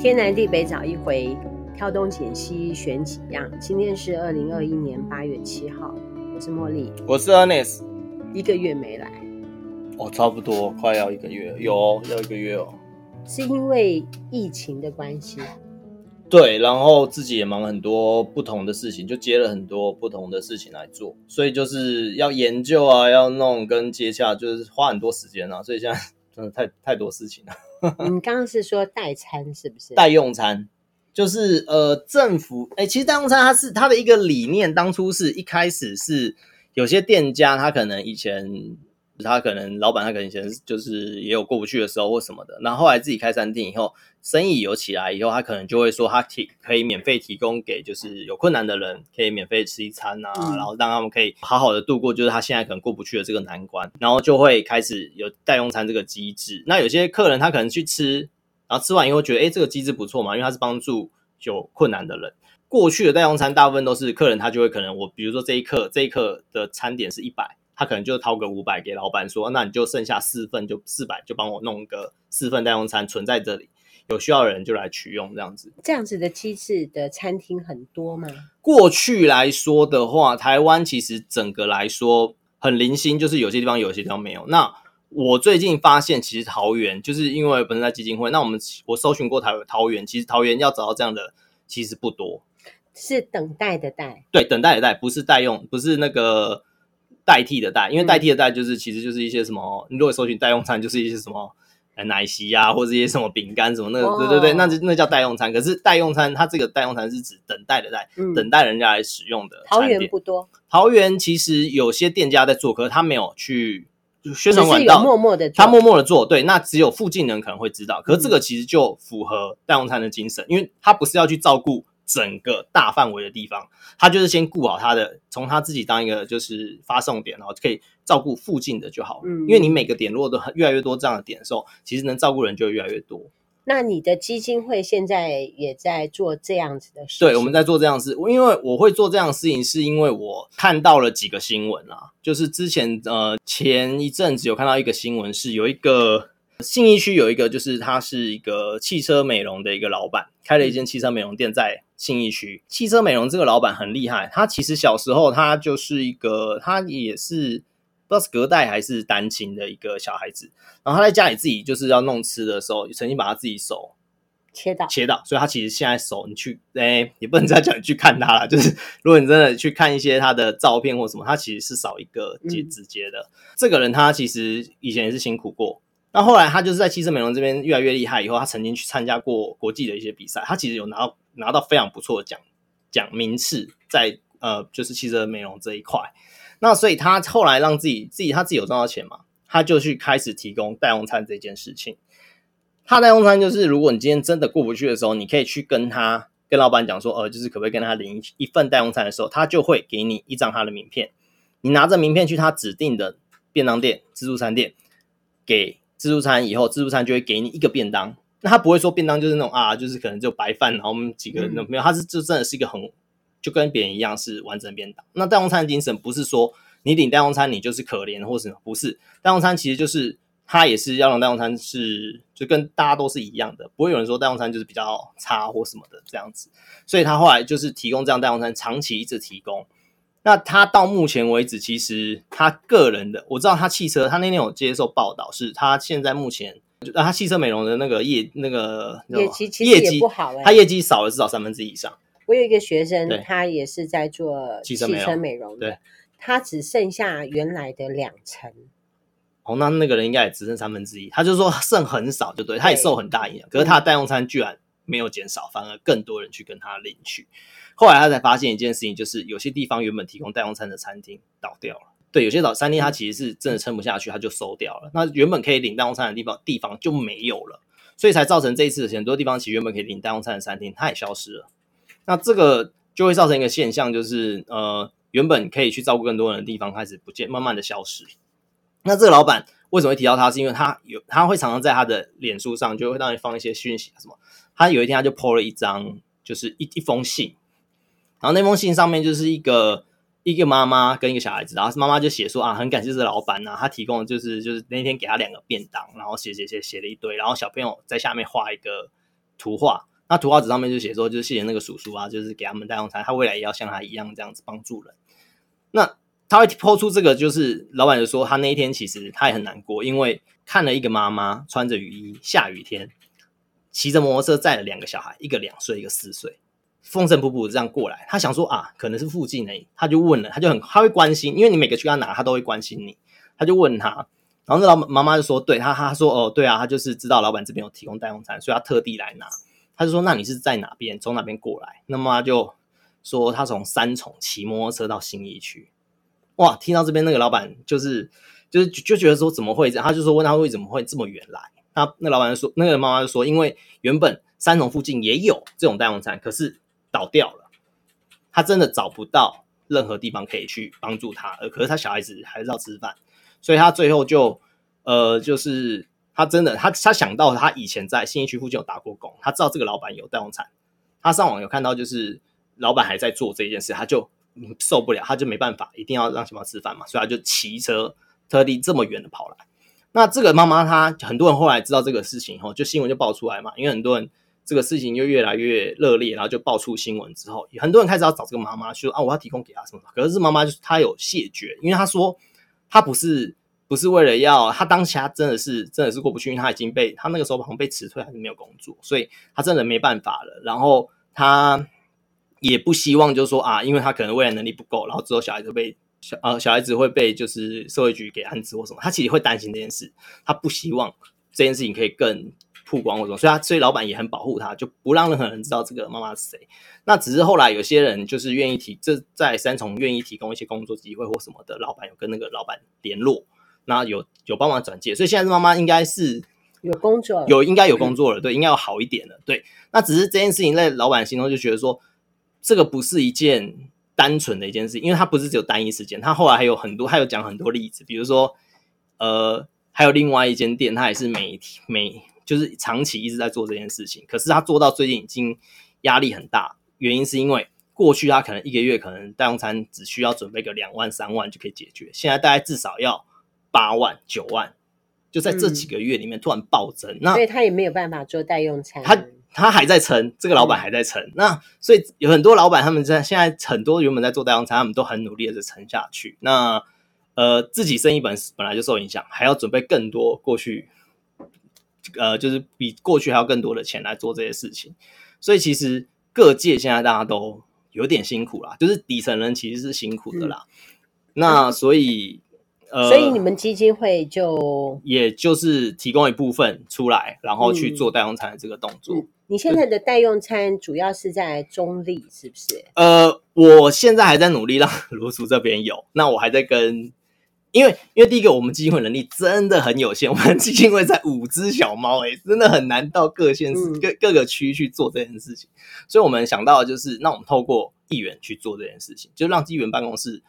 天南地北找一回，挑东拣西选几样。今天是二零二一年八月七号，我是茉莉，我是 Ernest，一个月没来，哦，差不多快要一个月，有、哦、要一个月哦，是因为疫情的关系。对，然后自己也忙很多不同的事情，就接了很多不同的事情来做，所以就是要研究啊，要弄跟接洽，就是花很多时间啊，所以现在真的太太多事情了。你刚刚是说代餐是不是？代用餐就是呃，政府哎，其实代用餐它是它的一个理念，当初是一开始是有些店家他可能以前。他可能老板，他可能以前就是也有过不去的时候或什么的，然后后来自己开餐厅以后，生意有起来以后，他可能就会说他提可以免费提供给就是有困难的人，可以免费吃一餐啊，然后让他们可以好好的度过就是他现在可能过不去的这个难关，然后就会开始有代用餐这个机制。那有些客人他可能去吃，然后吃完以后觉得，哎，这个机制不错嘛，因为他是帮助有困难的人。过去的代用餐大部分都是客人他就会可能我比如说这一刻这一刻的餐点是一百。他可能就掏个五百给老板说，那你就剩下四份，就四百，就帮我弄个四份代用餐存在这里，有需要的人就来取用这样子。这样子的机制的餐厅很多吗？过去来说的话，台湾其实整个来说很零星，就是有些地方有，有些地方没有。那我最近发现，其实桃园就是因为本身在基金会，那我们我搜寻过桃桃园，其实桃园要找到这样的其实不多，是等待的待，对，等待的待，不是代用，不是那个。代替的代，因为代替的代就是、嗯、其实就是一些什么，你如果搜寻代用餐，就是一些什么奶昔啊，或者一些什么饼干什么那个，哦、对对对，那就那叫代用餐。可是代用餐，它这个代用餐是指等待的待，嗯、等待人家来使用的。桃园不多，桃园其实有些店家在做，可是他没有去宣传管道，默默的，他默默的做。对，那只有附近人可能会知道。可是这个其实就符合代用餐的精神，嗯、因为他不是要去照顾。整个大范围的地方，他就是先顾好他的，从他自己当一个就是发送点，然后可以照顾附近的就好了。嗯，因为你每个点如果都越来越多这样的点的时候，其实能照顾人就会越来越多。那你的基金会现在也在做这样子的事情？对，我们在做这样的事。因为我会做这样的事情，是因为我看到了几个新闻啊，就是之前呃前一阵子有看到一个新闻，是有一个。信义区有一个，就是他是一个汽车美容的一个老板，开了一间汽车美容店在信义区。汽车美容这个老板很厉害，他其实小时候他就是一个，他也是不知道是隔代还是单亲的一个小孩子。然后他在家里自己就是要弄吃的时候，曾经把他自己手切到切到，所以他其实现在手你去哎，也不能再讲你去看他了，就是如果你真的去看一些他的照片或什么，他其实是少一个接直接的。嗯、这个人他其实以前也是辛苦过。那后来他就是在汽车美容这边越来越厉害，以后他曾经去参加过国际的一些比赛，他其实有拿到拿到非常不错的奖奖名次，在呃就是汽车美容这一块。那所以他后来让自己自己他自己有赚到钱嘛，他就去开始提供代用餐这件事情。他代用餐就是如果你今天真的过不去的时候，你可以去跟他跟老板讲说，呃，就是可不可以跟他领一份代用餐的时候，他就会给你一张他的名片，你拿着名片去他指定的便当店、自助餐店给。自助餐以后，自助餐就会给你一个便当。那他不会说便当就是那种啊，就是可能就白饭，然后我们几个人都没有。他是就真的是一个很就跟别人一样是完整便当。那代用餐的精神不是说你领代用餐你就是可怜或什么，不是。代用餐其实就是他也是要让代用餐是就跟大家都是一样的，不会有人说代用餐就是比较差或什么的这样子。所以他后来就是提供这样代用餐，长期一直提供。那他到目前为止，其实他个人的，我知道他汽车，他那天有接受报道，是他现在目前，他汽车美容的那个业那个业绩其实也不好，欸，他业绩少了至少三分之一以上。我有一个学生，他也是在做汽车美容的，对，他只剩下原来的两成。哦，那那个人应该也只剩三分之一，他就说剩很少，就对，他也受很大影响，可是他的代用餐居然没有减少，反而更多人去跟他领取。后来他才发现一件事情，就是有些地方原本提供代用餐的餐厅倒掉了。对，有些早餐厅它其实是真的撑不下去，它就收掉了。那原本可以领代用餐的地方地方就没有了，所以才造成这一次很多地方其实原本可以领代用餐的餐厅它也消失了。那这个就会造成一个现象，就是呃，原本可以去照顾更多人的地方开始不见，慢慢的消失。那这个老板为什么会提到他？是因为他有他会常常在他的脸书上就会让你放一些讯息什么。他有一天他就 po 了一张，就是一一封信。然后那封信上面就是一个一个妈妈跟一个小孩子，然后妈妈就写说啊，很感谢这个老板呐，他提供的就是就是那天给他两个便当，然后写写写写了一堆，然后小朋友在下面画一个图画，那图画纸上面就写说，就是谢谢那个叔叔啊，就是给他们带用餐，他未来也要像他一样这样子帮助人。那他会抛出这个，就是老板就说他那一天其实他也很难过，因为看了一个妈妈穿着雨衣，下雨天骑着摩托车载了两个小孩，一个两岁，一个四岁，风尘仆仆这样过来。他想说啊，可能是附近的，他就问了，他就很他会关心，因为你每个去他拿，他都会关心你，他就问他。然后那老妈妈就说：“对他，他说哦，对啊，他就是知道老板这边有提供代用餐，所以他特地来拿。他就说：那你是在哪边？从哪边过来？那妈妈就说他从三重骑摩托车到新义区。哇，听到这边那个老板就是就是就觉得说怎么会这样？他就说问他为什么会这么远来？他那老板就说，那个妈妈就说，因为原本三重附近也有这种代用餐，可是倒掉了，他真的找不到任何地方可以去帮助他，呃可是他小孩子还是要吃饭。”所以他最后就，呃，就是他真的，他他想到他以前在信义区附近有打过工，他知道这个老板有代用餐，他上网有看到就是老板还在做这件事，他就受不了，他就没办法，一定要让小猫吃饭嘛，所以他就骑车特地这么远的跑来。那这个妈妈她很多人后来知道这个事情后，就新闻就爆出来嘛，因为很多人这个事情就越来越热烈，然后就爆出新闻之后，很多人开始要找这个妈妈，说啊，我要提供给他什么，可是这妈妈就是她有谢绝，因为她说。她不是不是为了要她当下真的是真的是过不去，因为她已经被她那个时候好像被辞退还是没有工作，所以她真的没办法了。然后她也不希望就是说啊，因为她可能未来能力不够，然后之后小孩子被小呃小孩子会被就是社会局给安置或什么，他其实会担心这件事，他不希望这件事情可以更曝光或什么，所以他所以老板也很保护他，就不让任何人知道这个妈妈是谁。那只是后来有些人就是愿意提，这在三重愿意提供一些工作机会或什么的，老板有跟那个老板联络，那有有帮忙转介，所以现在妈妈应该是有工作，有应该有工作了，对，应该要好一点了，对。那只是这件事情在老板心中就觉得说，这个不是一件单纯的一件事，因为他不是只有单一事件，他后来还有很多，还有讲很多例子，比如说呃，还有另外一间店，他也是每每。就是长期一直在做这件事情，可是他做到最近已经压力很大，原因是因为过去他可能一个月可能代用餐只需要准备个两万三万就可以解决，现在大概至少要八万九万，就在这几个月里面突然暴增，嗯、那所以他也没有办法做代用餐，他他还在撑，这个老板还在撑，嗯、那所以有很多老板他们在现在很多原本在做代用餐，他们都很努力的撑下去，那呃自己生意本本来就受影响，还要准备更多过去。呃，就是比过去还要更多的钱来做这些事情，所以其实各界现在大家都有点辛苦啦，就是底层人其实是辛苦的啦。嗯、那所以，呃，所以你们基金会就也就是提供一部分出来，然后去做代用餐的这个动作。嗯、你现在的代用餐主要是在中立，是不是？呃，我现在还在努力让 罗叔这边有，那我还在跟。因为，因为第一个，我们基金会能力真的很有限，我们基金会才五只小猫，诶，真的很难到各县市、各各个区去做这件事情。所以，我们想到的就是，那我们透过议员去做这件事情，就让议员办公室、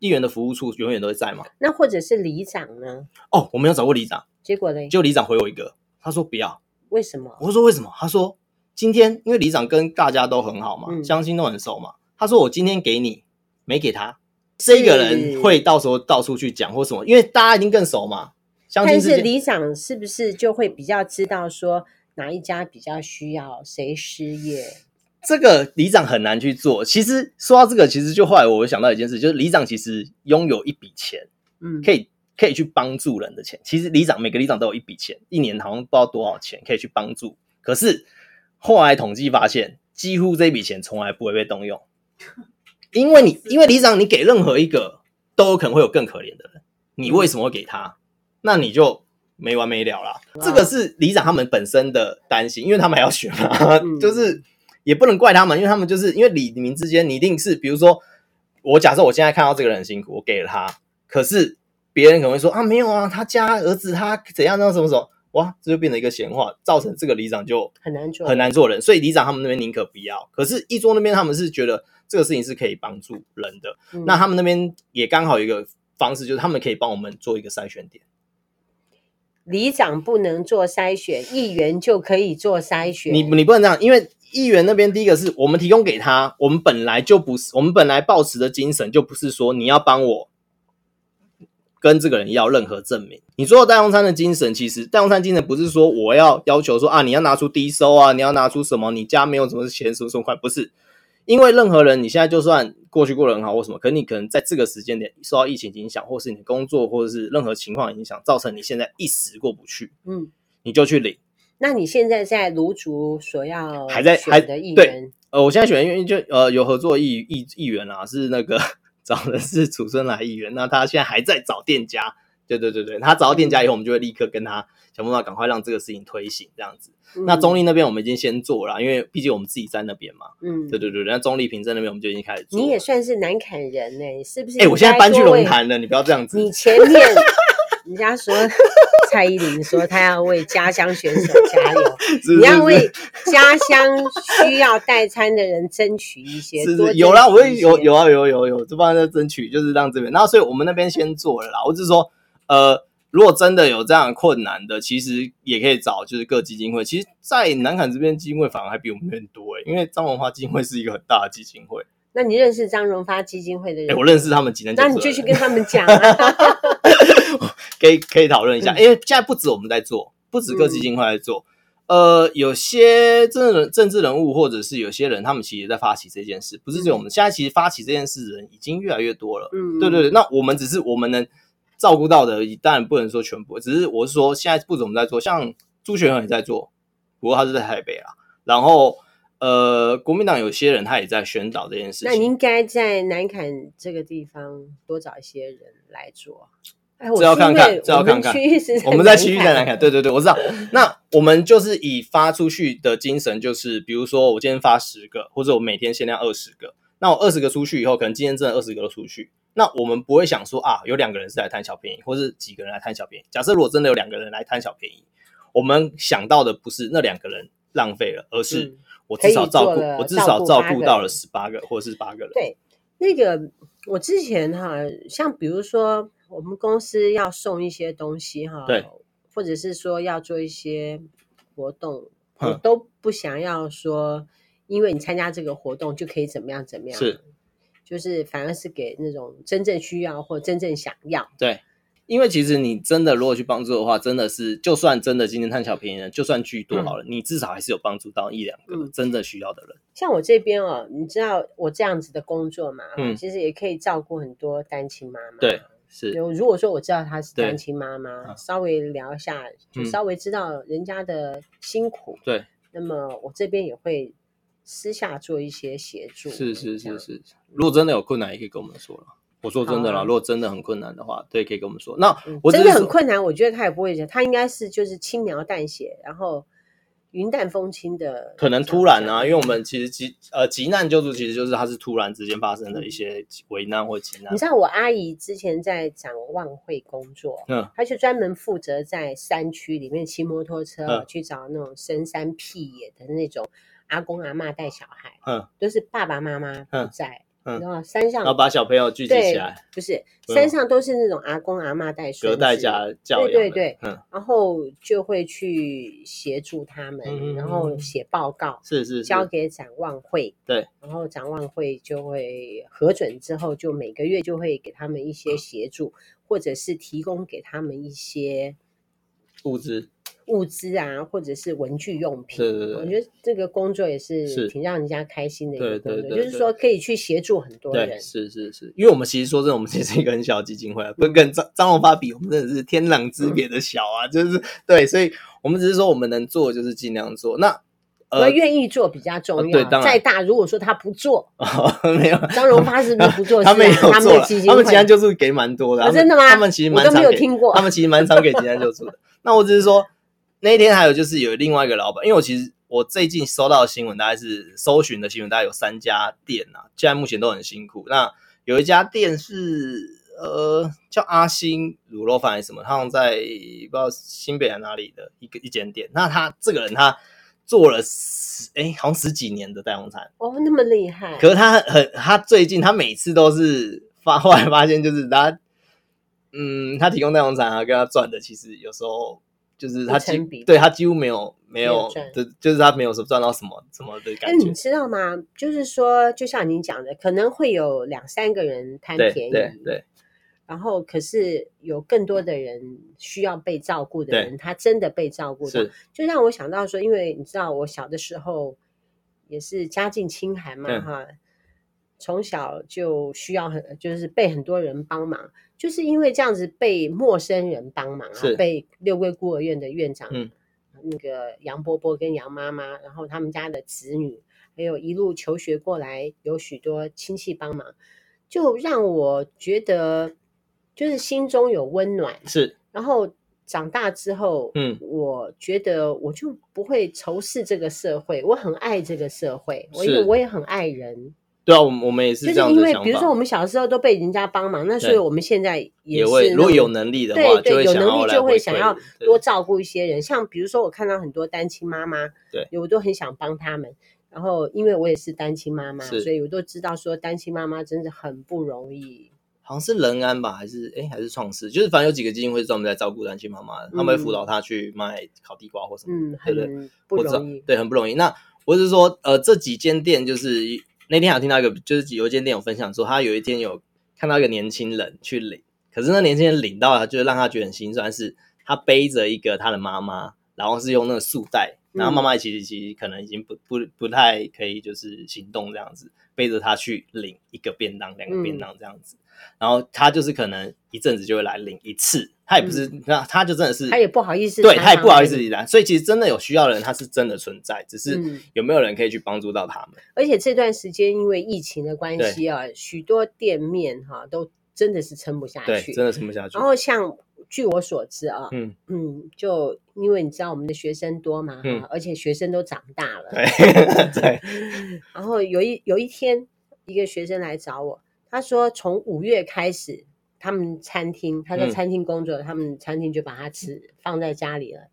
议员的服务处永远都会在嘛。那或者是里长呢？哦，我没有找过里长，结果呢？就里长回我一个，他说不要。为什么？我说为什么？他说今天因为里长跟大家都很好嘛，相亲都很熟嘛。他说我今天给你，没给他。这个人会到时候到处去讲或什么，因为大家一定更熟嘛。但是里长是不是就会比较知道说哪一家比较需要，谁失业？这个里长很难去做。其实说到这个，其实就后来我会想到一件事，就是里长其实拥有一笔钱，嗯，可以可以去帮助人的钱。其实里长每个里长都有一笔钱，一年好像不知道多少钱可以去帮助。可是后来统计发现，几乎这笔钱从来不会被动用。因为你，因为里长，你给任何一个都有可能会有更可怜的人，你为什么会给他？那你就没完没了啦。这个是里长他们本身的担心，因为他们还要选嘛，就是也不能怪他们，因为他们就是因为里民之间，你一定是，比如说我假设我现在看到这个人很辛苦，我给了他，可是别人可能会说啊，没有啊，他家儿子他怎样怎样什么什么，哇，这就变成一个闲话，造成这个里长就很难做，很难做人。所以里长他们那边宁可不要，可是一桌那边他们是觉得。这个事情是可以帮助人的，嗯、那他们那边也刚好有一个方式，就是他们可以帮我们做一个筛选点。里长不能做筛选，议员就可以做筛选。你你不能这样，因为议员那边第一个是我们提供给他，我们本来就不是，我们本来抱持的精神就不是说你要帮我跟这个人要任何证明。你说的大用餐的精神，其实大用餐精神不是说我要要求说啊，你要拿出低收啊，你要拿出什么，你家没有什么钱什么什么款，不是。因为任何人，你现在就算过去过得很好或什么，可是你可能在这个时间点受到疫情影响，或是你工作，或者是任何情况影响，造成你现在一时过不去，嗯，你就去领。那你现在在卢竹所要还在还的议员，对，呃，我现在选的议员就呃有合作议议议员啊，是那个 找的是楚生来议员，那他现在还在找店家。对对对对，他找到店家以后，我们就会立刻跟他想办法赶快让这个事情推行，这样子。嗯、那中立那边我们已经先做了，因为毕竟我们自己在那边嘛。嗯，对对对，那中立平镇那边我们就已经开始做。你也算是南坎人呢，是不是？哎，我现在搬去龙潭了，你不要这样子。你前面人家说 蔡依林说她要为家乡选手加油，是是是，你要为家乡需要代餐的人争取一些。是，是有啦，我会有有啊有有有这帮人在争取，就是让这边。然后所以我们那边先做了啦，我是说。呃，如果真的有这样困难的，其实也可以找就是各基金会。其实，在南坎这边基金会反而还比我们更多诶，因为张荣发基金会是一个很大的基金会。那你认识张荣发基金会的人？我认识他们几年。那你就去跟他们讲啊 可以可以讨论一下。因为现在不止我们在做，不止各基金会在做。嗯、呃，有些政治人政治人物或者是有些人，他们其实在发起这件事，不是只有我们。嗯、现在其实发起这件事的人已经越来越多了。嗯，对对对。那我们只是我们能。照顾到的，当然不能说全部，只是我是说，现在不怎么在做，像朱学恒也在做，不过他是在台北啊。然后，呃，国民党有些人他也在宣导这件事情。那你应该在南坎这个地方多找一些人来做。哎，我要看看，这要看看。我们在区域在南坎，对对对，我知道。那我们就是以发出去的精神，就是比如说我今天发十个，或者我每天限量二十个。那我二十个出去以后，可能今天真的二十个都出去。那我们不会想说啊，有两个人是来贪小便宜，或是几个人来贪小便宜。假设如果真的有两个人来贪小便宜，我们想到的不是那两个人浪费了，而是我至少照顾，嗯、我至少照顾到了十八个或是八个人。对，那个我之前哈，像比如说我们公司要送一些东西哈，对，或者是说要做一些活动，我都不想要说，因为你参加这个活动就可以怎么样怎么样。是。就是反而是给那种真正需要或真正想要。对，因为其实你真的如果去帮助的话，真的是就算真的今天贪小便宜人，就算巨多好了，嗯、你至少还是有帮助到一两个真的需要的人。像我这边哦，你知道我这样子的工作嘛？嗯，其实也可以照顾很多单亲妈妈。对，是。如果说我知道她是单亲妈妈，稍微聊一下，就稍微知道人家的辛苦。对、嗯，那么我这边也会。私下做一些协助，是是是是。如果真的有困难，也可以跟我们说了。我说真的啦，如果真的很困难的话，对，可以跟我们说。那我真的很困难，我觉得他也不会讲，他应该是就是轻描淡写，然后云淡风轻的。可能突然啊，因为我们其实急呃急难救助，其实就是他是突然之间发生的一些危难或急难。你知道我阿姨之前在展望会工作，嗯，她就专门负责在山区里面骑摩托车去找那种深山僻野的那种。阿公阿妈带小孩，嗯，都是爸爸妈妈不在，嗯，然后山上，然后把小朋友聚集起来，不是山上都是那种阿公阿妈带孙子，隔代家教养，对对对，嗯，然后就会去协助他们，然后写报告，是是，交给展望会，对，然后展望会就会核准之后，就每个月就会给他们一些协助，或者是提供给他们一些物资。物资啊，或者是文具用品，对对对，我觉得这个工作也是挺让人家开心的一个工作，就是说可以去协助很多人。是是是，因为我们其实说真的，我们其实是一个很小的基金会，不跟张张荣发比，我们真的是天壤之别的小啊，就是对，所以我们只是说我们能做就是尽量做。那呃，愿意做比较重要。对，当然再大，如果说他不做，没有张荣发是不是不做？他没有做，他们基金会就是给蛮多的。真的吗？他们其实蛮常给，他们其实蛮常给急难救助的。那我只是说。那一天还有就是有另外一个老板，因为我其实我最近收到的新闻大概是搜寻的新闻，大概有三家店呐、啊，现在目前都很辛苦。那有一家店是呃叫阿星卤肉饭还是什么，他好像在不知道新北还哪里的一个一间店。那他这个人他做了十哎、欸、好像十几年的代用餐哦，那么厉害。可是他很他最近他每次都是发后来发现就是他嗯他提供代用餐啊跟他赚的其实有时候。就是他几对他几乎没有没有，就就是他没有说赚到什么什么的感觉。那你知道吗？就是说，就像你讲的，可能会有两三个人贪便宜，对对，对。然后可是有更多的人需要被照顾的人，他真的被照顾到，就让我想到说，因为你知道我小的时候也是家境清寒嘛，哈。从小就需要很，就是被很多人帮忙，就是因为这样子被陌生人帮忙啊，被六龟孤儿院的院长，嗯，那个杨伯伯跟杨妈妈，然后他们家的子女，还有一路求学过来，有许多亲戚帮忙，就让我觉得就是心中有温暖。是，然后长大之后，嗯，我觉得我就不会仇视这个社会，我很爱这个社会，我也我也很爱人。对啊，我们我们也是这样子。就是因为比如说我们小时候都被人家帮忙，那所以我们现在也是，如果有能力的话，对对，有能力就会想要多照顾一些人。像比如说我看到很多单亲妈妈，对，我都很想帮他们。然后因为我也是单亲妈妈，所以我都知道说单亲妈妈真的很不容易。好像是仁安吧，还是哎，还是创世，就是反正有几个基金会专门在照顾单亲妈妈，他们会辅导她去卖烤地瓜或什么，嗯，很不容易，对，很不容易。那我是说，呃，这几间店就是。那天有听到一个，就是有一间店有分享说，他有一天有看到一个年轻人去领，可是那年轻人领到了，就是让他觉得很心酸，是他背着一个他的妈妈，然后是用那个束带，然后妈妈其实其实可能已经不不不太可以就是行动这样子，背着他去领一个便当，两个便当这样子。嗯然后他就是可能一阵子就会来领一次，他也不是，那、嗯、他就真的是，他也不好意思，对他也不好意思来，所以其实真的有需要的人，他是真的存在，只是有没有人可以去帮助到他们。而且这段时间因为疫情的关系啊，许多店面哈、啊、都真的是撑不下去，真的撑不下去。然后像据我所知啊，嗯嗯，就因为你知道我们的学生多嘛，嗯、而且学生都长大了，对，对然后有一有一天，一个学生来找我。他说：“从五月开始，他们餐厅，他在餐厅工作，嗯、他们餐厅就把他辞放在家里了，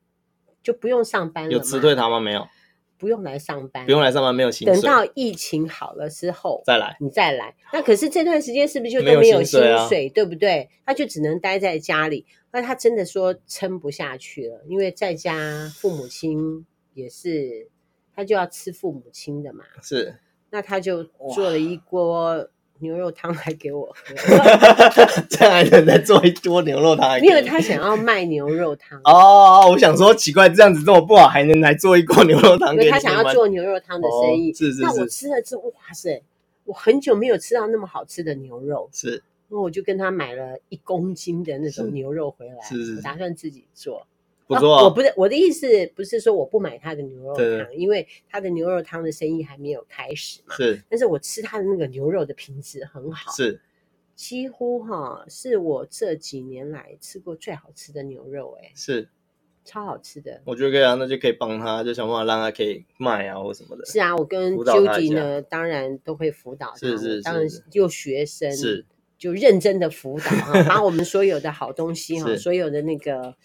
就不用上班了。有辞退他吗？没有，不用来上班，不用来上班，没有薪水。等到疫情好了之后再来，你再来。那可是这段时间是不是就都没有薪水，薪水啊、对不对？他就只能待在家里。那他真的说撑不下去了，因为在家父母亲也是，他就要吃父母亲的嘛。是，那他就做了一锅。”牛肉汤来给我喝，这样还能再做一锅牛肉汤？因为他想要卖牛肉汤哦。我想说奇怪，这样子这么不好，还能来做一锅牛肉汤？因为他想要做牛肉汤的生意。哦、是是是。那我吃了之后，哇塞，我很久没有吃到那么好吃的牛肉。是。那我就跟他买了一公斤的那种牛肉回来，是是，是，我打算自己做。不错、啊，我不是我的意思，不是说我不买他的牛肉汤，因为他的牛肉汤的生意还没有开始嘛。是，但是我吃他的那个牛肉的品质很好，是，几乎哈是我这几年来吃过最好吃的牛肉、欸，哎，是，超好吃的。我觉得可以啊，那就可以帮他，就想办法让他可以卖啊或什么的。是啊，我跟 Judy 呢，当然都会辅导他，是是是，当然就学生是就认真的辅导啊，把我们所有的好东西哈，所有的那个。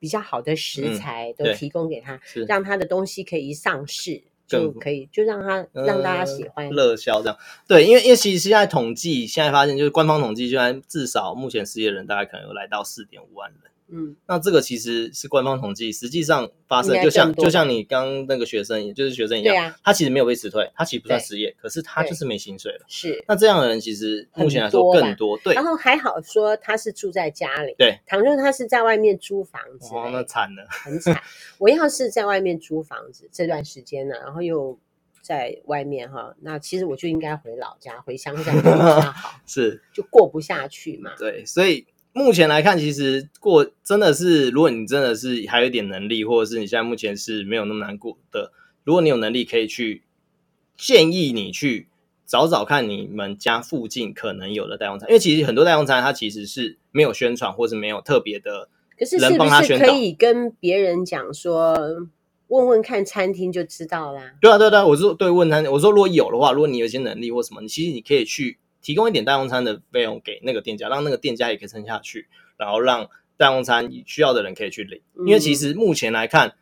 比较好的食材都提供给他，嗯、让他的东西可以一上市就可以，就让他、嗯、让大家喜欢热销这样。对，因为因为其实现在统计，现在发现就是官方统计，现在至少目前失业人大概可能有来到四点五万人。嗯，那这个其实是官方统计，实际上发生就像就像你刚那个学生，也就是学生一样，啊、他其实没有被辞退，他其实不算失业，可是他就是没薪水了。是，那这样的人其实目前来说更多。对，然后还好说他是住在家里，对，倘若他是在外面租房子，哦，那惨了，很惨。我要是在外面租房子这段时间呢，然后又在外面哈，那其实我就应该回老家，回乡下比较好，是，就过不下去嘛。对，所以。目前来看，其实过真的是，如果你真的是还有一点能力，或者是你现在目前是没有那么难过的，如果你有能力，可以去建议你去找找看你们家附近可能有的代用餐，因为其实很多代用餐它其实是没有宣传，或是没有特别的，可是是不是可以跟别人讲说，问问看餐厅就知道啦？对啊，对啊对啊，我说对问餐厅，我说如果有的话，如果你有一些能力或什么，你其实你可以去。提供一点代用餐的费用给那个店家，让那个店家也可以撑下去，然后让代用餐需要的人可以去领。因为其实目前来看，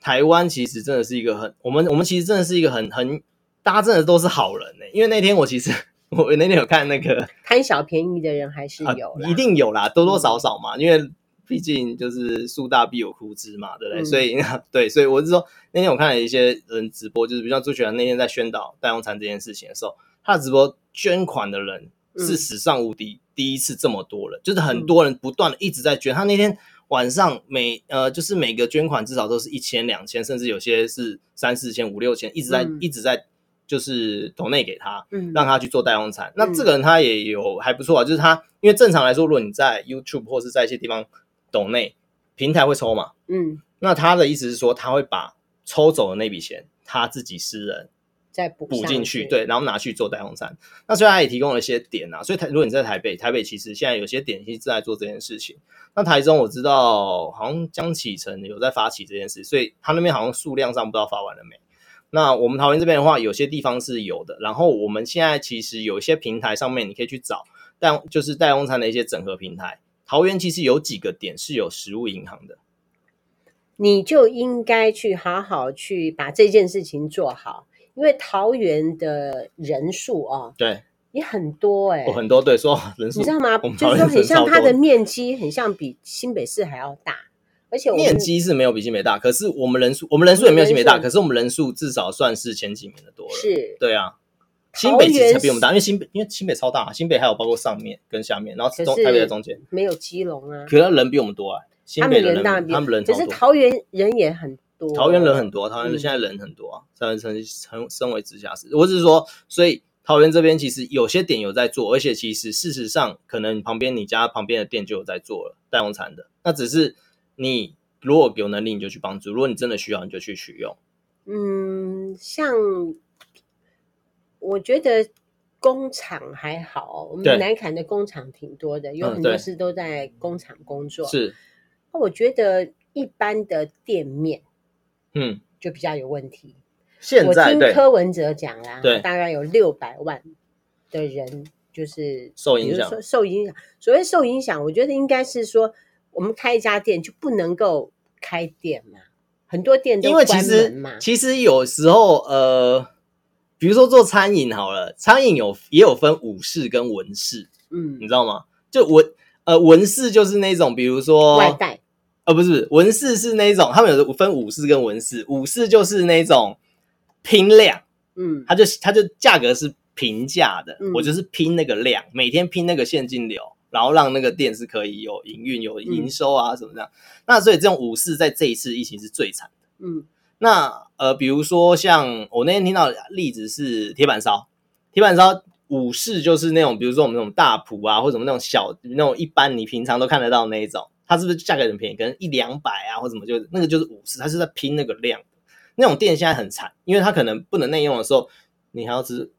台湾其实真的是一个很，我们我们其实真的是一个很很，大家真的都是好人呢。因为那天我其实我那天有看那个 贪小便宜的人还是有，啊，一定有啦，多多少少嘛。因为毕竟就是树大必有枯枝嘛，对不对？嗯、所以 对，所以我是说那天我看了一些人直播，就是比较朱雪那天在宣导代用餐这件事情的时候。他的直播捐款的人是史上无敌第一次这么多人，就是很多人不断的一直在捐。他那天晚上每呃就是每个捐款至少都是一千两千，甚至有些是三四千五六千，一直在一直在就是抖内给他，嗯，让他去做代用餐。那这个人他也有还不错啊，就是他因为正常来说，如果你在 YouTube 或是在一些地方抖内，平台会抽嘛，嗯，那他的意思是说他会把抽走的那笔钱他自己私人。再补补进去，对，然后拿去做代用餐。那所以他也提供了一些点啊，所以台如果你在台北，台北其实现在有些点其实正在做这件事情。那台中我知道好像江启臣有在发起这件事，所以他那边好像数量上不知道发完了没。那我们桃园这边的话，有些地方是有的。然后我们现在其实有一些平台上面你可以去找，但就是代用餐的一些整合平台。桃园其实有几个点是有食物银行的，你就应该去好好去把这件事情做好。因为桃园的人数啊，对，也很多哎、欸，很多对，说人数你知道吗？就是说很像它的面积，很像比新北市还要大，而且面积是没有比新北大，可是我们人数，我们人数也没有新北大，可是我们人数至少算是前几名的多了。是，对啊，新北其实比我们大，因为新北因为新北超大，新北还有包括上面跟下面，然后中台北在中间，没有基隆啊，可是人比我们多啊，新北人大，他们人可是桃园人也很。桃园人很多，桃园人现在人很多啊。三成成身为直辖市，我只是说，所以桃园这边其实有些点有在做，而且其实事实上，可能旁边你家旁边的店就有在做了代用餐的。那只是你如果有能力，你就去帮助；如果你真的需要，你就去取用。嗯，像我觉得工厂还好，我们南坎的工厂挺多的，有很多是都在工厂工作。是，那我觉得一般的店面。嗯，就比较有问题。现在我听柯文哲讲啦，对，大概有六百万的人就是受影响，受影响。所谓受影响，我觉得应该是说，我们开一家店就不能够开店嘛，很多店都关门嘛。因为其实其实有时候，呃，比如说做餐饮好了，餐饮有也有分武士跟文士，嗯，你知道吗？就文呃文士就是那种，比如说外带。呃，不是文士是那种，他们有分武士跟文士，武士就是那种拼量，嗯，他就他就价格是平价的，嗯，我就是拼那个量，每天拼那个现金流，然后让那个店是可以有营运、有营收啊什么的。嗯，那所以这种武士在这一次疫情是最惨的，嗯，那呃，比如说像我那天听到的例子是铁板烧，铁板烧武士就是那种，比如说我们那种大埔啊，或者什么那种小那种一般你平常都看得到那一种。它是不是价格很便宜？可能一两百啊，或者什么，就那个就是五十，它是在拼那个量。那种店现在很惨，因为它可能不能内用的时候，你还要吃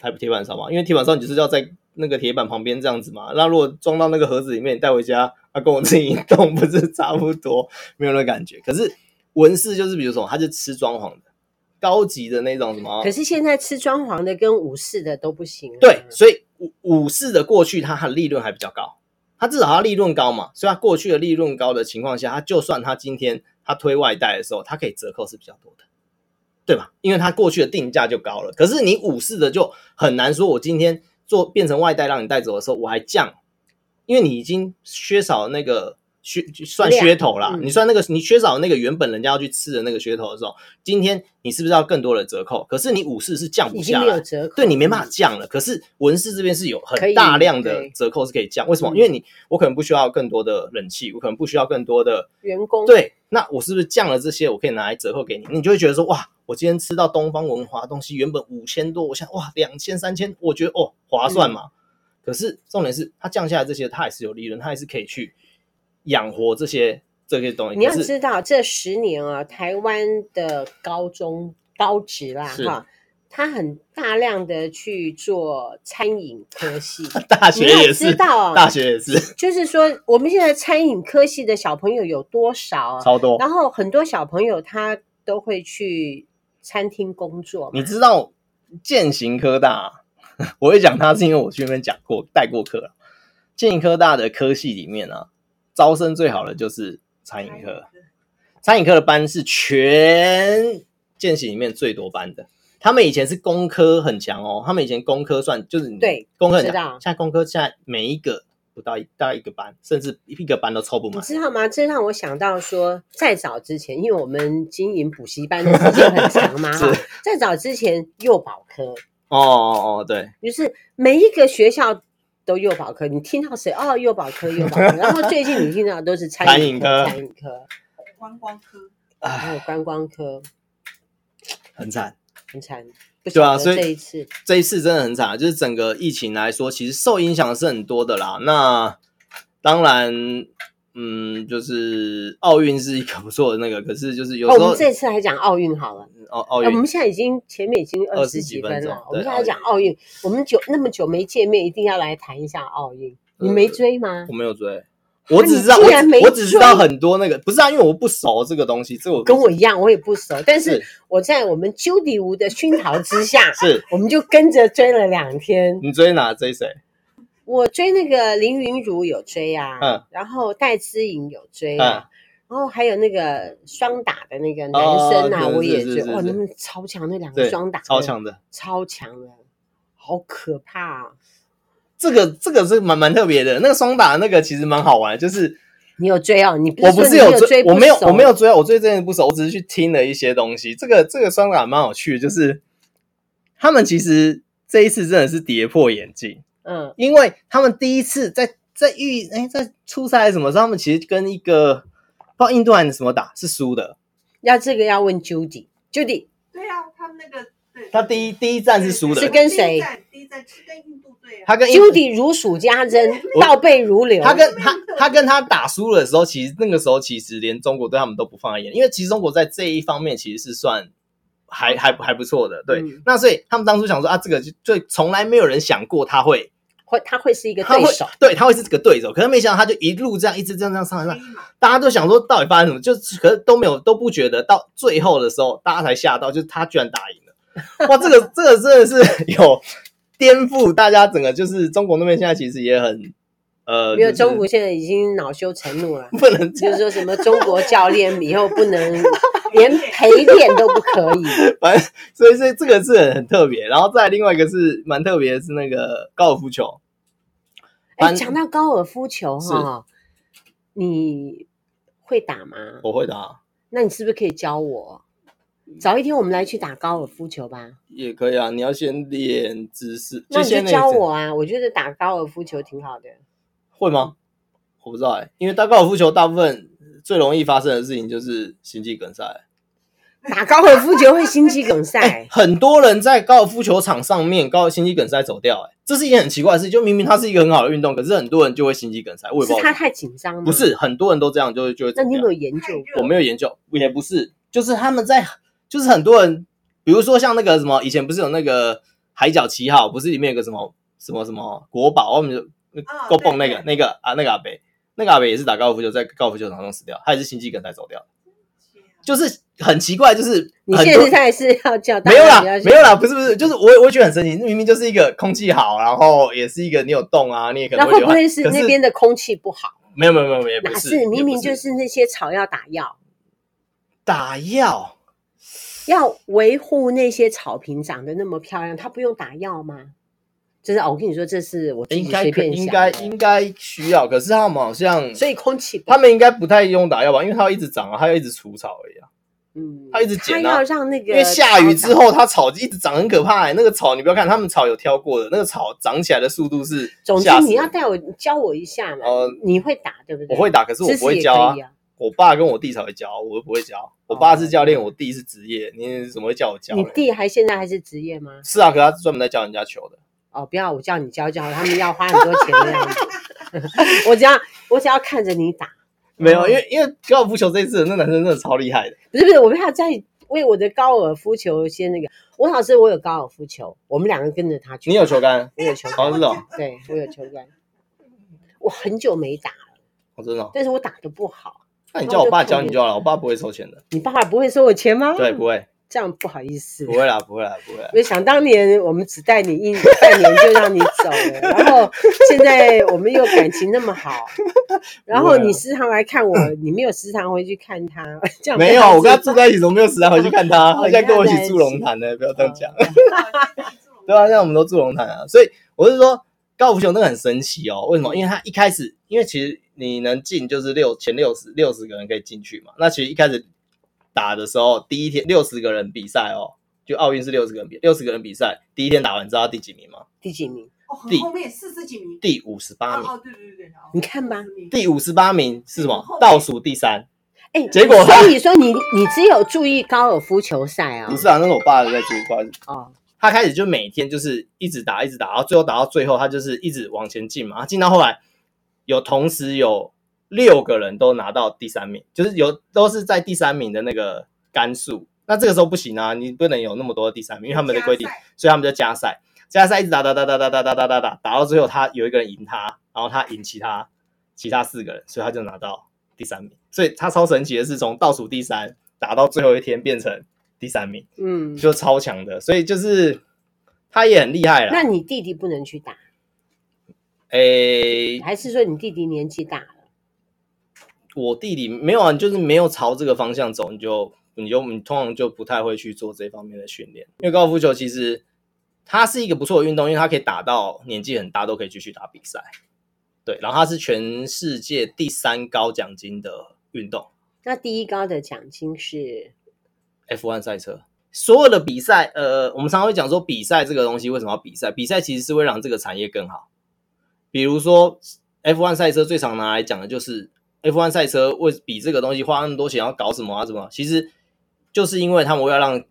台铁板烧嘛？因为铁板烧你就是要在那个铁板旁边这样子嘛。那如果装到那个盒子里面，你带回家，啊，跟我自己动不是差不多？没有那感觉。可是文饰就是比如说，它就吃装潢的，高级的那种什么。可是现在吃装潢的跟武士的都不行。对，所以武武士的过去，它的利润还比较高。它至少它利润高嘛，所以他过去的利润高的情况下，它就算它今天它推外带的时候，它可以折扣是比较多的，对吧？因为它过去的定价就高了。可是你五四的就很难说，我今天做变成外带让你带走的时候，我还降，因为你已经缺少那个。噱算噱头啦，嗯、你算那个你缺少那个原本人家要去吃的那个噱头的时候，今天你是不是要更多的折扣？可是你武士是降不下来，对你没办法降了。可是文士这边是有很大量的折扣是可以降，为什么？因为你我可能不需要更多的冷气，我可能不需要更多的员工，对，那我是不是降了这些，我可以拿来折扣给你？你就会觉得说，哇，我今天吃到东方文华东西原本五千多，我想哇两千三千，我觉得哦划算嘛。嗯、可是重点是它降下来这些，它还是有利润，它还是可以去。养活这些这些东西，你要知道，这十年啊，台湾的高中高职啦，哈，他很大量的去做餐饮科系，大学也是，知道，大学也是，就是说，我们现在餐饮科系的小朋友有多少？啊超多。然后很多小朋友他都会去餐厅工作。你知道健行科大，我会讲他是因为我去那边讲过带过课了。健行科大的科系里面啊。招生最好的就是餐饮科，餐饮科的班是全见习里面最多班的。他们以前是工科很强哦，他们以前工科算就是对工科很强。现在工科现在每一个不到一到一个班，甚至一个班都凑不满。你知道吗？这让我想到说，在早之前，因为我们经营补习班的时间很长嘛，哈是，在早之前幼保科哦哦哦，对，就是每一个学校。都幼保科，你听到谁哦？幼保科，幼保科。然后最近你听到都是餐饮科，餐饮科，观光科，还有观光科，很惨，很惨。对啊，所以这一次这一次真的很惨，就是整个疫情来说，其实受影响的是很多的啦。那当然，嗯，就是奥运是一个不错的那个，可是就是有时候、哦、我们这次还讲奥运好了。奥奥运、呃，我们现在已经前面已经二十几分了，我们现在讲奥运。我们久那么久没见面，一定要来谈一下奥运。你没追吗？我没有追。我只知道，我我只知道很多那个，不是啊，因为我不熟这个东西，这我跟我一样，我也不熟。但是我在我们啾迪吴的熏陶之下，是我们就跟着追了两天。你追哪？追谁？我追那个林云如有追啊，嗯，然后戴之颖有追啊，然后还有那个双打的那个男生啊，我也追。哇，他们超强，那两个双打超强的，超强的，好可怕啊！这个这个是蛮蛮特别的，那个双打那个其实蛮好玩，就是你有追哦，你不我不是有追，我没有我没有追啊，我追真的不熟，我只是去听了一些东西。这个这个双打蛮有趣的，就是他们其实这一次真的是跌破眼镜，嗯，因为他们第一次在在预哎在初赛什么时候，他们其实跟一个不知道印度还是什么打是输的，要这个要问 Judy，Judy，对啊，他们那个对，他第一第一站是输的，是跟谁？第一站是跟印度。他跟 Judy 如数家珍，倒背如流。他跟他他跟他打输的时候，其实那个时候其实连中国对他们都不放在眼里，因为其实中国在这一方面其实是算还还还不错的。对，嗯、那所以他们当初想说啊，这个就就从来没有人想过他会会他会是一个对手，对他会是这个对手。可是没想到他就一路这样一直这样这样上来上，大家都想说到底发生什么？就可是都没有都不觉得，到最后的时候大家才吓到，就是他居然打赢了。哇，这个这个真的是有。颠覆大家整个就是中国那边现在其实也很呃，没有中国现在已经恼羞成怒了，不能就是说什么中国教练以后不能连陪练都不可以，反正所以这这个是很很特别。然后再另外一个是蛮特别的是那个高尔夫球。哎，讲到高尔夫球哈，你会打吗？我会打。那你是不是可以教我？早一天我们来去打高尔夫球吧，也可以啊。你要先练姿势，那你就教我啊。我觉得打高尔夫球挺好的。会吗？我不知道哎、欸，因为打高尔夫球大部分最容易发生的事情就是心肌梗塞。打高尔夫球会心肌梗塞、欸？很多人在高尔夫球场上面高心肌梗塞走掉、欸，哎，这是一件很奇怪的事。就明明它是一个很好的运动，可是很多人就会心肌梗塞。我也不知道是他太紧张吗？不是，很多人都这样，就会就会。那你有没有研究？我没有研究，也不是，就是他们在。就是很多人，比如说像那个什么，以前不是有那个海角七号，不是里面有个什么什么什么国宝，我们就够蹦那个、哦、那个啊那个阿北，那个阿北也是打高尔夫球，在高尔夫球场上死掉，他也是心肌梗塞走掉。就是很奇怪，就是你现在是要叫大没有啦，没有啦，不是不是，就是我我觉得很神奇，明明就是一个空气好，然后也是一个你有动啊，你也可能会，会不会是那边的空气不好？没有没有没有没有，哪是明明就是那些草要打药，打药。要维护那些草坪长得那么漂亮，它不用打药吗？就是我跟你说，这是我应该应该应该需要，可是他们好像所以空气他们应该不太用打药吧？因为它要一直长啊，它要一直除草而已啊。嗯，它一直剪啊，它要让那个因为下雨之后，它草一直长很可怕、欸。那个草你不要看，他们草有挑过的，那个草长起来的速度是。总之你要带我教我一下嘛。呃，你会打对不对？我会打，可是我不会教啊。我爸跟我弟才会教，我都不会教。我爸是教练，我弟是职业，你怎么会叫我教？你弟还现在还是职业吗？是啊，可是他专门在教人家球的。哦，不要我叫你教教，他们要花很多钱的样子。我只要我只要看着你打。没有，因为因为高尔夫球这一次那男生真的超厉害的。不是不是，我们要在为我的高尔夫球先那个。我老师，我有高尔夫球，我们两个跟着他去。你有球杆？我有球杆。哦，是哦。对，我有球杆。我很久没打了。我知道。但是我打的不好。那你叫我爸教你就好了，我爸不会收钱的。你爸爸不会收我钱吗？对，不会。这样不好意思。不会啦，不会啦，不会啦。因为想当年我们只带你一半年就让你走了，然后现在我们又感情那么好，然后你时常来看我，你没有时常回去看他，这样没有，我跟他住在一起，怎么没有时常回去看他？他现在跟我一起住龙潭呢，不要这样讲。对啊，现在我们都住龙潭啊，所以我是说高尔夫球那个很神奇哦。为什么？因为他一开始，因为其实。你能进就是六前六十六十个人可以进去嘛？那其实一开始打的时候，第一天六十个人比赛哦，就奥运是六十个人比六十个人比赛，第一天打完知道第几名吗？第几名？第后面四十几名，第五十八名。哦，对对对，你看吧，第五十八名是什么？倒数第三。哎，结果所以说你你只有注意高尔夫球赛啊？不是啊，那是我爸在注意，不好意思。哦，他开始就每天就是一直打，一直打，然后最后打到最后，他就是一直往前进嘛。他进到后来，有同时有六个人都拿到第三名，就是有都是在第三名的那个杆数。那这个时候不行啊，你不能有那么多的第三名，因为他们的规定，所以他们就加赛，加赛一直打打打打打打打打打打，打到最后他有一个人赢他，然后他赢其他其他四个人，所以他就拿到第三名。所以他超神奇的是，从倒数第三打到最后一天变成第三名，嗯，就超强的。所以就是他也很厉害了。那你弟弟不能去打？诶、欸，还是说你弟弟年纪大了？我弟弟没有啊，就是没有朝这个方向走，你就你就你通常就不太会去做这方面的训练。因为高尔夫球其实它是一个不错的运动，因为它可以打到年纪很大都可以继续打比赛。对，然后它是全世界第三高奖金的。运动，那第一高的奖金是 F1 赛车。所有的比赛，呃，我们常常会讲说，比赛这个东西为什么要比赛？比赛其实是会让这个产业更好。比如说 F1 赛车最常拿来讲的就是 F1 赛车为比这个东西花那么多钱要搞什么啊？什么？其实就是因为他们为了让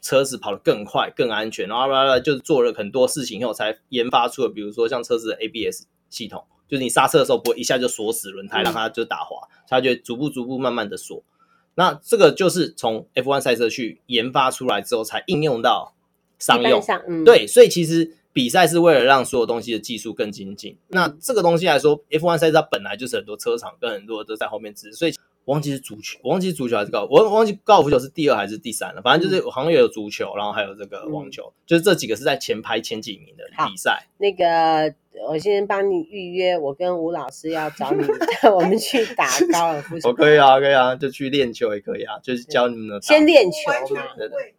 车子跑得更快、更安全，然后就是做了很多事情以后才研发出了，比如说像车子的 ABS 系统。就是你刹车的时候不会一下就锁死轮胎，让它就打滑，它就逐步逐步慢慢的锁。那这个就是从 F1 赛车去研发出来之后，才应用到商用。嗯、对，所以其实比赛是为了让所有东西的技术更精进。那这个东西来说，F1 赛车它本来就是很多车厂跟很多都在后面支持，所以。我忘记是足球，我忘记足球还是高，我忘记高尔夫球是第二还是第三了。反正就是好像也有足球，然后还有这个网球，嗯、就是这几个是在前排前几名的比赛。那个，我先帮你预约，我跟吴老师要找你，我们去打高尔夫球。我 可以啊，可以啊，就去练球也可以啊，就是教你们的。先练球嘛，对对。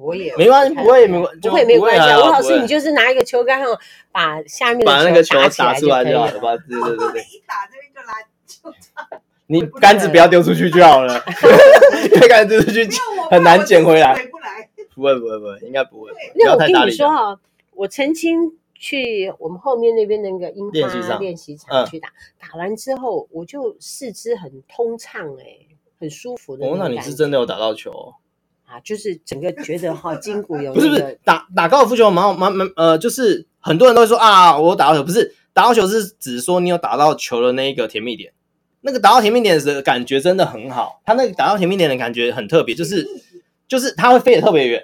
我也没关系，不会没关，不会没关系。吴老师，你就是拿一个球杆，然后把下面把那个球打出来就好了吧？对对对对。一 打这边就来就你杆子不要丢出去就好了，因为杆子丢出去很难捡回来。不会不会不会，应该不会。那我跟你说哈，我曾经去我们后面那边那个樱花练习场去打，打完之后我就四肢很通畅哎，很舒服的。哦，那你是真的有打到球啊？就是整个觉得哈筋骨有不是不是打打高尔夫球蛮蛮蛮呃，就是很多人都会说啊，我打到球不是打到球是指说你有打到球的那一个甜蜜点。那个打到甜蜜点的感觉真的很好，他那个打到甜蜜点的感觉很特别，就是就是它会飞得特别远，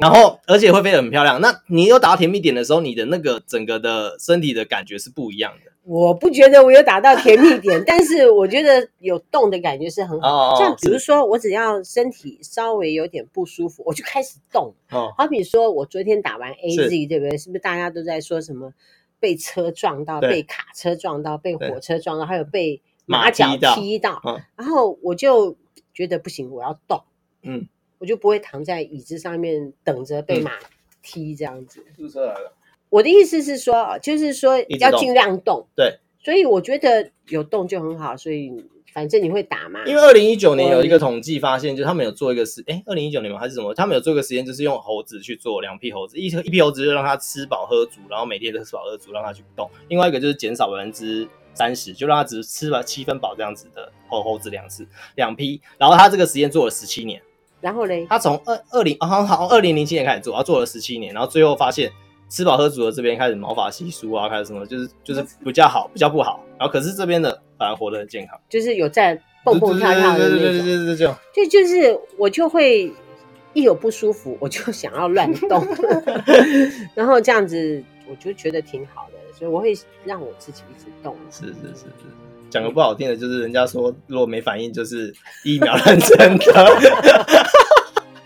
然后而且会飞得很漂亮。那你有打到甜蜜点的时候，你的那个整个的身体的感觉是不一样的。我不觉得我有打到甜蜜点，但是我觉得有动的感觉是很好。像比如说，我只要身体稍微有点不舒服，我就开始动。哦，好比说我昨天打完 AZ，对不对？是不是大家都在说什么被车撞到、被卡车撞到、被火车撞到，还有被。马脚踢到，嗯、然后我就觉得不行，我要动，嗯，我就不会躺在椅子上面等着被马踢这样子。宿舍来了。我的意思是说，就是说要尽量动，对。所以我觉得有动就很好，所以反正你会打嘛。因为二零一九年有一个统计发现，就是他们有做一个实，哎，二零一九年吗？还是什么？他们有做一个实验，就是用猴子去做两批猴子，一一批猴子就让它吃饱喝足，然后每天都吃饱喝足，让它去动。另外一个就是减少百分之。三十就让它只吃了七分饱这样子的猴猴子两次两批，然后他这个实验做了十七年，然后嘞，他从二二零好好二零零七年开始做，他做了十七年，然后最后发现吃饱喝足的这边开始毛发稀疏啊，开始什么就是就是比较好比较不好，然后可是这边的反而活得很健康，就是有在蹦蹦跳跳的那种，对对对对对，就就就是我就会一有不舒服我就想要乱动，然后这样子我就觉得挺好的。所以我会让我自己一直动。是是是是，讲个不好听的，就是人家说如果没反应，就是疫苗认真的。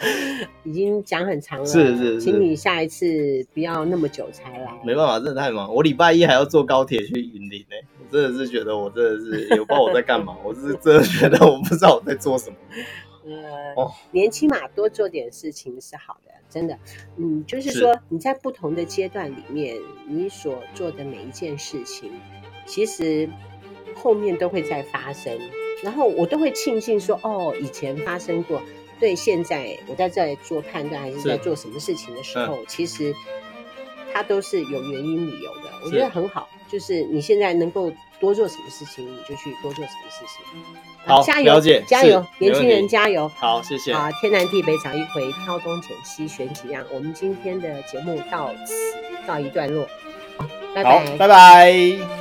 已经讲很长了，是是是，请你下一次不要那么久才来。没办法，真的太忙。我礼拜一还要坐高铁去云林呢。我真的是觉得我真的是也不知道我在干嘛。我是真的觉得我不知道我在做什么。呃，哦、年轻嘛，多做点事情是好的。真的，嗯，就是说你在不同的阶段里面，你所做的每一件事情，其实后面都会再发生。然后我都会庆幸说，哦，以前发生过，对，现在我在这里做判断还是在做什么事情的时候，嗯、其实它都是有原因理由的，我觉得很好。就是你现在能够多做什么事情，你就去多做什么事情。好，加油，加油，年轻人加油！好，谢谢。啊，天南地北找一回，挑东拣西选几样。我们今天的节目到此告一段落，拜拜，拜拜。